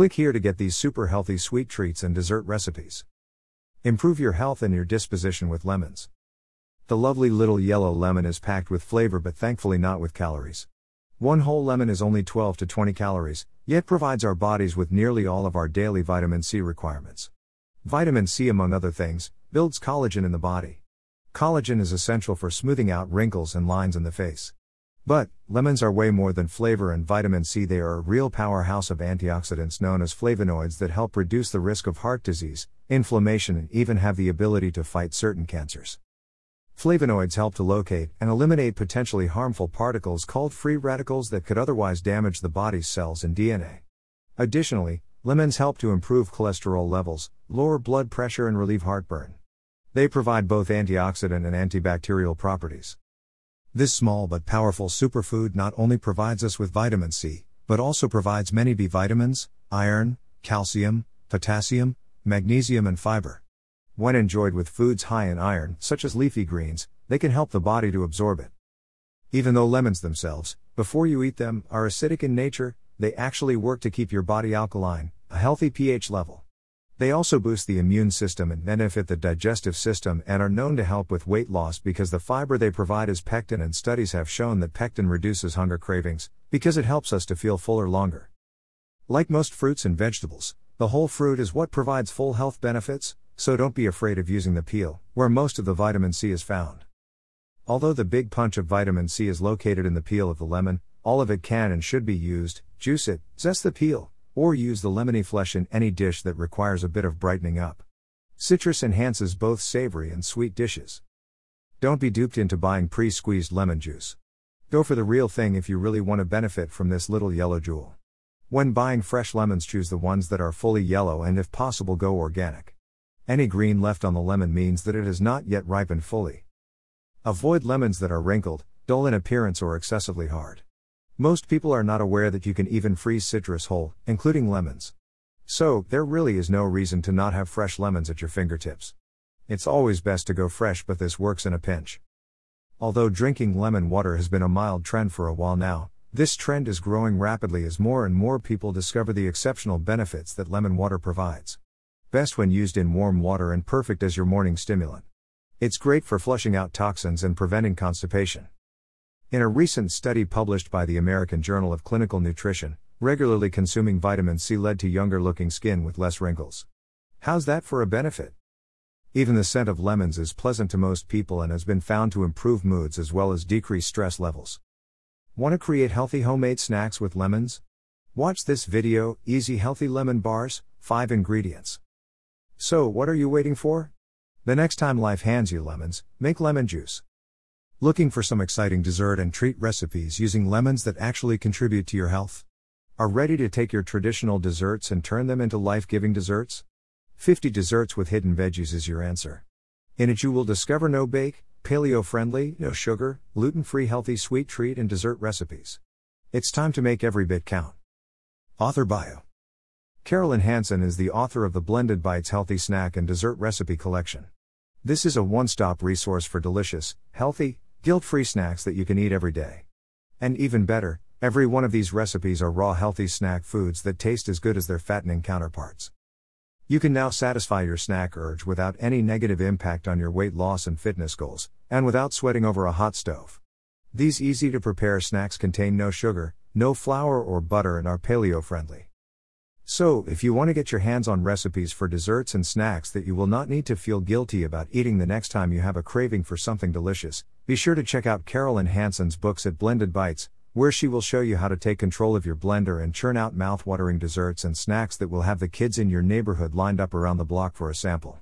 Click here to get these super healthy sweet treats and dessert recipes. Improve your health and your disposition with lemons. The lovely little yellow lemon is packed with flavor but thankfully not with calories. One whole lemon is only 12 to 20 calories, yet provides our bodies with nearly all of our daily vitamin C requirements. Vitamin C, among other things, builds collagen in the body. Collagen is essential for smoothing out wrinkles and lines in the face. But, lemons are way more than flavor and vitamin C, they are a real powerhouse of antioxidants known as flavonoids that help reduce the risk of heart disease, inflammation, and even have the ability to fight certain cancers. Flavonoids help to locate and eliminate potentially harmful particles called free radicals that could otherwise damage the body's cells and DNA. Additionally, lemons help to improve cholesterol levels, lower blood pressure, and relieve heartburn. They provide both antioxidant and antibacterial properties. This small but powerful superfood not only provides us with vitamin C, but also provides many B vitamins, iron, calcium, potassium, magnesium, and fiber. When enjoyed with foods high in iron, such as leafy greens, they can help the body to absorb it. Even though lemons themselves, before you eat them, are acidic in nature, they actually work to keep your body alkaline, a healthy pH level. They also boost the immune system and benefit the digestive system and are known to help with weight loss because the fiber they provide is pectin, and studies have shown that pectin reduces hunger cravings because it helps us to feel fuller longer. Like most fruits and vegetables, the whole fruit is what provides full health benefits, so don't be afraid of using the peel, where most of the vitamin C is found. Although the big punch of vitamin C is located in the peel of the lemon, all of it can and should be used, juice it, zest the peel, or use the lemony flesh in any dish that requires a bit of brightening up. Citrus enhances both savory and sweet dishes. Don't be duped into buying pre squeezed lemon juice. Go for the real thing if you really want to benefit from this little yellow jewel. When buying fresh lemons, choose the ones that are fully yellow and, if possible, go organic. Any green left on the lemon means that it has not yet ripened fully. Avoid lemons that are wrinkled, dull in appearance, or excessively hard. Most people are not aware that you can even freeze citrus whole, including lemons. So, there really is no reason to not have fresh lemons at your fingertips. It's always best to go fresh, but this works in a pinch. Although drinking lemon water has been a mild trend for a while now, this trend is growing rapidly as more and more people discover the exceptional benefits that lemon water provides best when used in warm water and perfect as your morning stimulant. It's great for flushing out toxins and preventing constipation. In a recent study published by the American Journal of Clinical Nutrition, regularly consuming vitamin C led to younger looking skin with less wrinkles. How's that for a benefit? Even the scent of lemons is pleasant to most people and has been found to improve moods as well as decrease stress levels. Want to create healthy homemade snacks with lemons? Watch this video Easy Healthy Lemon Bars, 5 ingredients. So, what are you waiting for? The next time life hands you lemons, make lemon juice. Looking for some exciting dessert and treat recipes using lemons that actually contribute to your health? Are ready to take your traditional desserts and turn them into life giving desserts? 50 Desserts with Hidden Veggies is your answer. In it, you will discover no bake, paleo friendly, no sugar, gluten free healthy sweet treat and dessert recipes. It's time to make every bit count. Author Bio Carolyn Hansen is the author of the Blended Bites Healthy Snack and Dessert Recipe Collection. This is a one stop resource for delicious, healthy, guilt free snacks that you can eat every day. And even better, every one of these recipes are raw, healthy snack foods that taste as good as their fattening counterparts. You can now satisfy your snack urge without any negative impact on your weight loss and fitness goals, and without sweating over a hot stove. These easy to prepare snacks contain no sugar, no flour or butter, and are paleo friendly. So, if you want to get your hands on recipes for desserts and snacks that you will not need to feel guilty about eating the next time you have a craving for something delicious, be sure to check out Carolyn Hansen's books at Blended Bites, where she will show you how to take control of your blender and churn out mouth-watering desserts and snacks that will have the kids in your neighborhood lined up around the block for a sample.